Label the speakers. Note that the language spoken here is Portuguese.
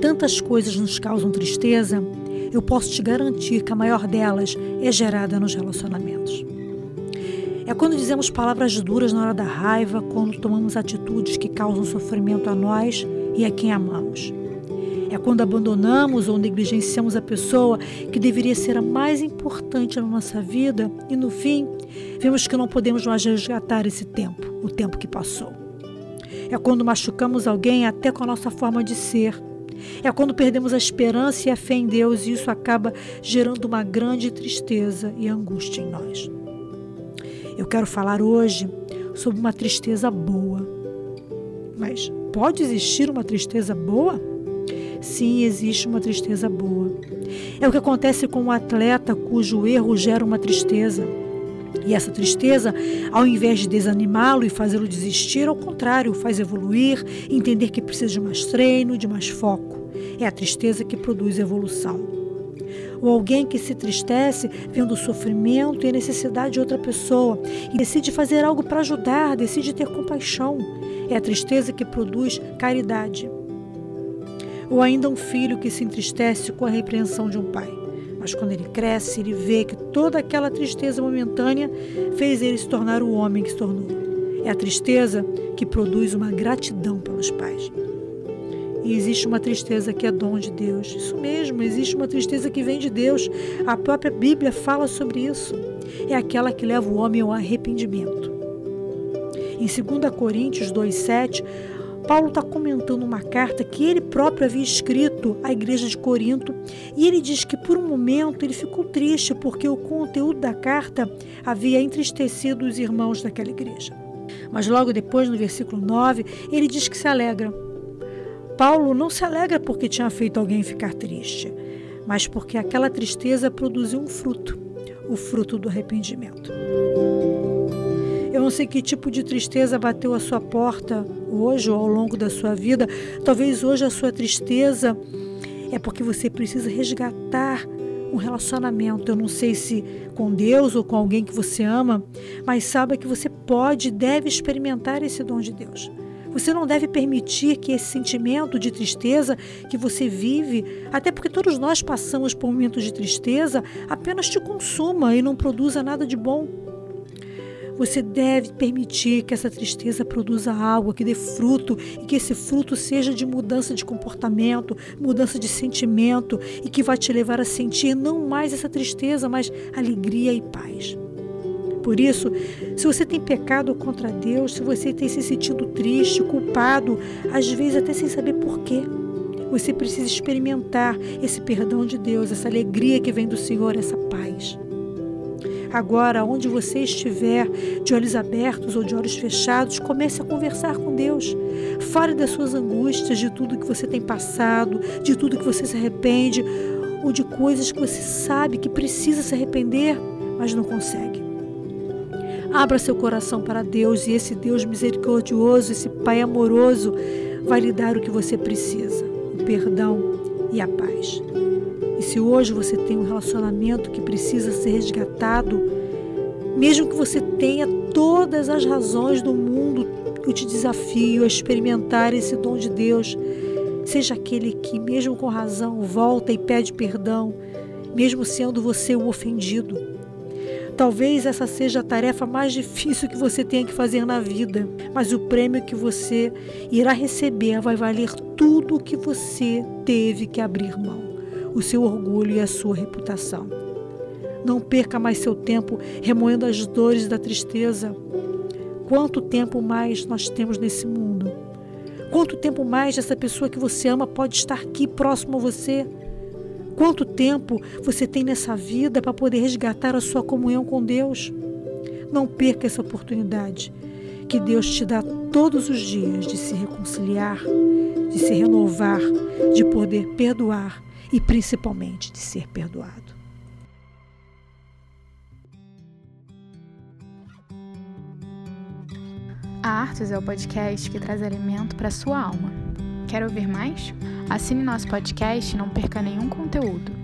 Speaker 1: tantas coisas nos causam tristeza, eu posso te garantir que a maior delas é gerada nos relacionamentos. É quando dizemos palavras duras na hora da raiva, quando tomamos atitudes que causam sofrimento a nós e a quem amamos. É quando abandonamos ou negligenciamos a pessoa que deveria ser a mais importante na nossa vida e, no fim, vemos que não podemos mais resgatar esse tempo, o tempo que passou. É quando machucamos alguém até com a nossa forma de ser. É quando perdemos a esperança e a fé em Deus e isso acaba gerando uma grande tristeza e angústia em nós. Eu quero falar hoje sobre uma tristeza boa. Mas pode existir uma tristeza boa? Sim, existe uma tristeza boa. É o que acontece com um atleta cujo erro gera uma tristeza. E essa tristeza, ao invés de desanimá-lo e fazê-lo desistir, ao contrário, faz evoluir, entender que precisa de mais treino, de mais foco. É a tristeza que produz evolução. Ou alguém que se tristece vendo o sofrimento e a necessidade de outra pessoa e decide fazer algo para ajudar, decide ter compaixão. É a tristeza que produz caridade ou ainda um filho que se entristece com a repreensão de um pai. Mas quando ele cresce, ele vê que toda aquela tristeza momentânea fez ele se tornar o homem que se tornou. É a tristeza que produz uma gratidão pelos pais. E existe uma tristeza que é dom de Deus. Isso mesmo, existe uma tristeza que vem de Deus. A própria Bíblia fala sobre isso. É aquela que leva o homem ao arrependimento. Em 2 Coríntios 2,7, Paulo está comentando uma carta que ele próprio havia escrito à igreja de Corinto e ele diz que por um momento ele ficou triste porque o conteúdo da carta havia entristecido os irmãos daquela igreja. Mas logo depois, no versículo 9, ele diz que se alegra. Paulo não se alegra porque tinha feito alguém ficar triste, mas porque aquela tristeza produziu um fruto o fruto do arrependimento. Eu não sei que tipo de tristeza bateu a sua porta hoje ou ao longo da sua vida. Talvez hoje a sua tristeza é porque você precisa resgatar um relacionamento. Eu não sei se com Deus ou com alguém que você ama, mas saiba que você pode e deve experimentar esse dom de Deus. Você não deve permitir que esse sentimento de tristeza que você vive, até porque todos nós passamos por momentos de tristeza, apenas te consuma e não produza nada de bom. Você deve permitir que essa tristeza produza água, que dê fruto e que esse fruto seja de mudança de comportamento, mudança de sentimento e que vai te levar a sentir não mais essa tristeza, mas alegria e paz. Por isso, se você tem pecado contra Deus, se você tem se sentido triste, culpado, às vezes até sem saber porquê, você precisa experimentar esse perdão de Deus, essa alegria que vem do Senhor, essa paz. Agora, onde você estiver, de olhos abertos ou de olhos fechados, comece a conversar com Deus. Fale das suas angústias, de tudo que você tem passado, de tudo que você se arrepende, ou de coisas que você sabe que precisa se arrepender, mas não consegue. Abra seu coração para Deus e esse Deus misericordioso, esse Pai amoroso, vai lhe dar o que você precisa: o perdão e a paz. E se hoje você tem um relacionamento que precisa ser resgatado, mesmo que você tenha todas as razões do mundo, eu te desafio a experimentar esse dom de Deus. Seja aquele que, mesmo com razão, volta e pede perdão, mesmo sendo você o ofendido. Talvez essa seja a tarefa mais difícil que você tenha que fazer na vida, mas o prêmio que você irá receber vai valer tudo o que você teve que abrir mão o seu orgulho e a sua reputação. Não perca mais seu tempo remoendo as dores da tristeza. Quanto tempo mais nós temos nesse mundo? Quanto tempo mais essa pessoa que você ama pode estar aqui próximo a você? Quanto tempo você tem nessa vida para poder resgatar a sua comunhão com Deus? Não perca essa oportunidade que Deus te dá todos os dias de se reconciliar, de se renovar, de poder perdoar e principalmente de ser perdoado.
Speaker 2: A Artos é o podcast que traz alimento para sua alma. Quer ouvir mais? Assine nosso podcast e não perca nenhum conteúdo.